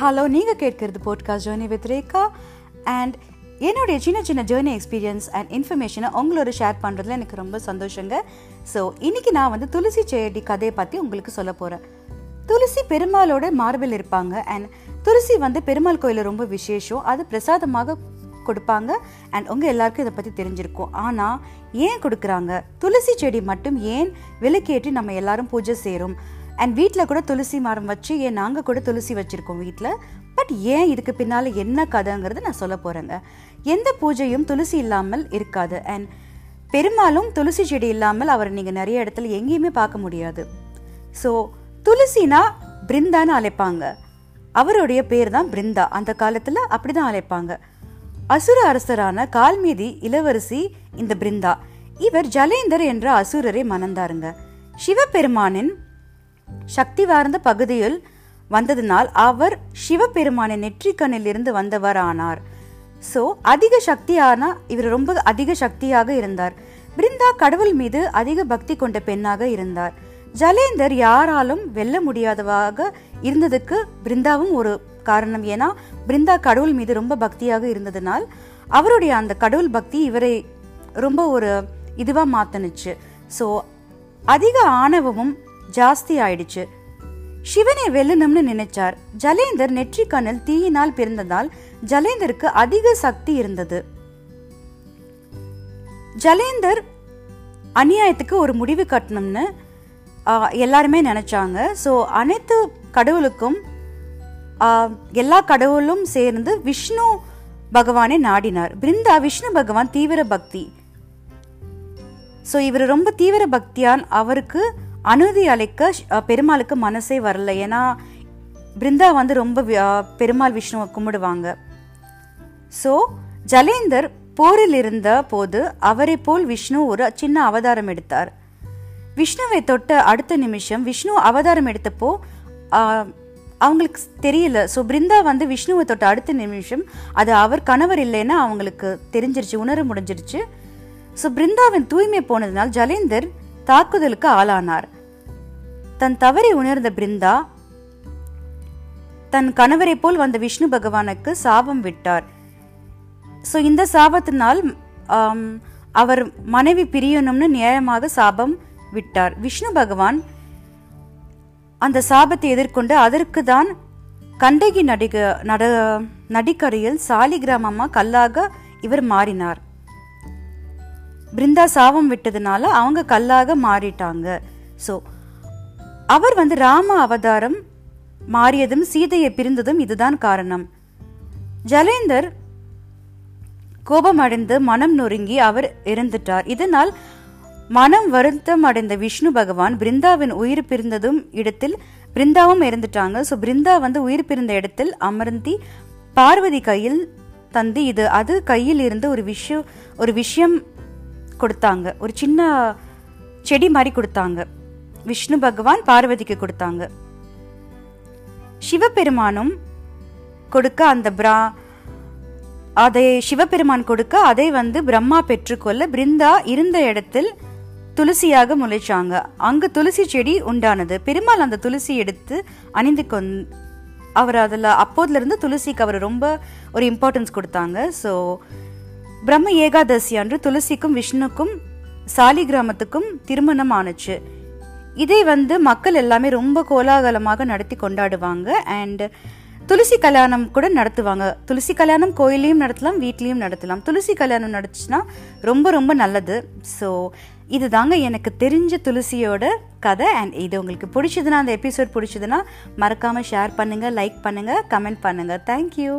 Hello நீங்கள் கேட்கறது podcast journey with Rekha. And என்னுடைய சின்ன சின்ன ஜேர்னி எக்ஸ்பீரியன்ஸ் அண்ட் இன்ஃபர்மேஷனை உங்களோட ஷேர் பண்ணுறதுல எனக்கு ரொம்ப சந்தோஷங்க. ஸோ இன்னைக்கு நான் வந்து துளசி செடி கதையை பற்றி உங்களுக்கு சொல்ல போகிறேன் துளசி பெருமாளோட மார்பில் இருப்பாங்க. அண்ட் துளசி வந்து பெருமாள் கோயிலில் ரொம்ப விசேஷம். அது பிரசாதமாக கொடுப்பாங்க. அண்ட் உங்கள் எல்லாருக்கும் இதை பற்றி தெரிஞ்சிருக்கும். ஆனால் ஏன் கொடுக்குறாங்க? துளசி செடி மட்டும் ஏன் விலைக்கேற்றி நம்ம எல்லாரும் பூஜை செய்கிறோம் அண்ட் வீட்டில் கூட துளசி மரம் வச்சு ஏன் நாங்கள் கூட துளசி வச்சுருக்கோம் வீட்டில் பட் ஏன் இதுக்கு பின்னால் என்ன கதைங்கிறது நான் சொல்ல போகிறேங்க எந்த பூஜையும் துளசி இல்லாமல் இருக்காது. அண்ட் பெரும்பாலும் துளசி செடி இல்லாமல் அவரை நீங்கள் நிறைய இடத்துல எங்கேயுமே பார்க்க முடியாது. ஸோ துளசினா பிருந்தான்னு அழைப்பாங்க. அவருடைய பேர் தான் பிருந்தா. அந்த காலத்தில் அப்படி தான் அழைப்பாங்க. அசுர அரசரான கால்மீதி இளவரசி இந்த பிருந்தா. இவர் ஜலேந்தர் என்ற அசுரரை மணந்தாருங்க. சிவபெருமானின் சக்தி வார்ந்த பகுதியில் வந்ததினால் அவர் சிவபெருமானின் நெற்றிக்கண்ணில் இருந்து வந்தவர் ஆனார் ஸோ அதிக சக்தியான இவர் ரொம்ப அதிக சக்தியாக இருந்தார். பிருந்தா கடவுள் மீது அதிக பக்தி கொண்ட பெண்ணாக இருந்தார். ஜலேந்தர் யாராலும் வெல்ல முடியாதவாக இருந்ததுக்கு பிருந்தாவும் ஒரு காரணம். ஏன்னா பிருந்தா கடவுள் மீது ரொம்ப பக்தியாக இருந்ததுனால் அவருடைய அந்த கடவுள் பக்தி இவரை ரொம்ப ஒரு இதுவாக மாத்தனுச்சு. ஸோ அதிக ஆணவமும் ஜாஸ்தி ஆயிடுச்சு சிவனை வெல்லணும்னு நினைச்சார். ஜலேந்தர் நெற்றிக்கண்ணில் தீயினால் பிறந்ததால் ஜலேந்தருக்கு அதிக சக்தி இருந்தது. ஜலேந்தர் அநியாயத்துக்கு ஒரு முடிவு கட்டணும்னு எல்லாருமே நினைச்சாங்க. ஸோ அனைத்து கடவுளுக்கும் எல்லா கடவுளும் சேர்ந்து விஷ்ணு பகவானை நாடினார். பிருந்தா விஷ்ணு பகவான் தீவிர பக்தி. ஸோ இவர் ரொம்ப தீவிர பக்தியான் அவருக்கு அனுதி அளிக்க பெருமாளுக்கு மனசே வரல. ஏன்னா பிருந்தா வந்து ரொம்ப பெருமாள் விஷ்ணுவை கும்பிடுவாங்க. ஸோ ஜலேந்தர் போரில் இருந்த போது அவரை போல் விஷ்ணு ஒரு சின்ன அவதாரம் எடுத்தார். விஷ்ணுவை தொட்ட அடுத்த நிமிஷம் விஷ்ணு அவதாரம் எடுத்தப்போ அவங்களுக்கு தெரியல. ஸோ பிருந்தா வந்து விஷ்ணுவை தொட்ட அடுத்த நிமிஷம் அது அவர் கணவர் இல்லைன்னு அவங்களுக்கு தெரிஞ்சிருச்சு உணர முடிஞ்சிருச்சு. ஸோ பிருந்தாவின் தூய்மை போனதினால் ஜலேந்தர் தாக்குதலுக்கு ஆளானார். தன் தவறை உணர்ந்த பிருந்தா தன் கணவரை போல் வந்த விஷ்ணு பகவானுக்கு சாபம் விட்டார். ஸோ இந்த சாபத்தினால் அவர் மனைவி பிரியணும்னு நியாயமாக சாபம் விட்டார். விஷ்ணு பகவான் அந்த சாபத்தை எதிர்கொண்டு அதற்கு தான் கண்டகி நடிக நட நடிக்கரையில் சாலிகிராமமா கல்லாக இவர் மாறினார். பிருந்தா சாபம் விட்டதுனால அவங்க கல்லாக மாறிட்டாங்க. ஸோ அவர் வந்து ராம அவதாரம் மாறியதும் சீதையை பிரிந்ததும் இதுதான் காரணம். ஜலேந்தர் கோபமடைந்து மனம் நொறுங்கி அவர் இறந்துட்டார். இதனால் மனம் வருத்தம் அடைந்த விஷ்ணு பகவான் பிருந்தாவின் உயிர் பிரிந்ததும் இடத்தில் பிருந்தாவும் இறந்துட்டாங்க. ஸோ பிருந்தா வந்து உயிர் பிரிந்த இடத்தில் அமர்ந்தி பார்வதி கையில் தந்து இது அது கையில் இருந்து ஒரு விஷயம் ஒரு விஷயம் கொடுத்தாங்க. ஒரு சின்ன செடி மாதிரி கொடுத்தாங்க. விஷ்ணு பகவான் பார்வதிக்கு கொடுத்தாங்க. சிவபெருமானும் கொடுக்க அந்த பிரா அதை சிவபெருமான் கொடுக்க அதை வந்து பிரம்மா பெற்றுக்கொள்ள பிருந்தா இருந்த இடத்தில் துளசியாக முளைச்சாங்க. அங்கு துளசி செடி உண்டானது. பெருமாள் அந்த துளசி எடுத்து அணிந்து கொந் அவர் அதில் அப்போதுலேருந்து துளசிக்கு அவர் ரொம்ப ஒரு இம்பார்ட்டன்ஸ் கொடுத்தாங்க. ஸோ பிரம்ம ஏகாதசி அன்று துளசிக்கும் விஷ்ணுக்கும் சாலி கிராமத்துக்கும் திருமணம் ஆனுச்சு. இதை வந்து மக்கள் எல்லாமே ரொம்ப கோலாகலமாக நடத்தி கொண்டாடுவாங்க. அண்ட் துளசி கல்யாணம் கூட நடத்துவாங்க. துளசி கல்யாணம் கோயிலையும் நடத்தலாம் வீட்லேயும் நடத்தலாம். துளசி கல்யாணம் நடந்துச்சுன்னா ரொம்ப ரொம்ப நல்லது. ஸோ இதுதாங்க எனக்கு தெரிஞ்ச துளசியோட கதை. அண்ட் இது உங்களுக்கு பிடிச்சதுன்னா அந்த எபிசோட் பிடிச்சதுன்னா மறக்காமல் ஷேர் பண்ணுங்கள் லைக் பண்ணுங்கள் கமெண்ட் பண்ணுங்கள் தேங்க்யூ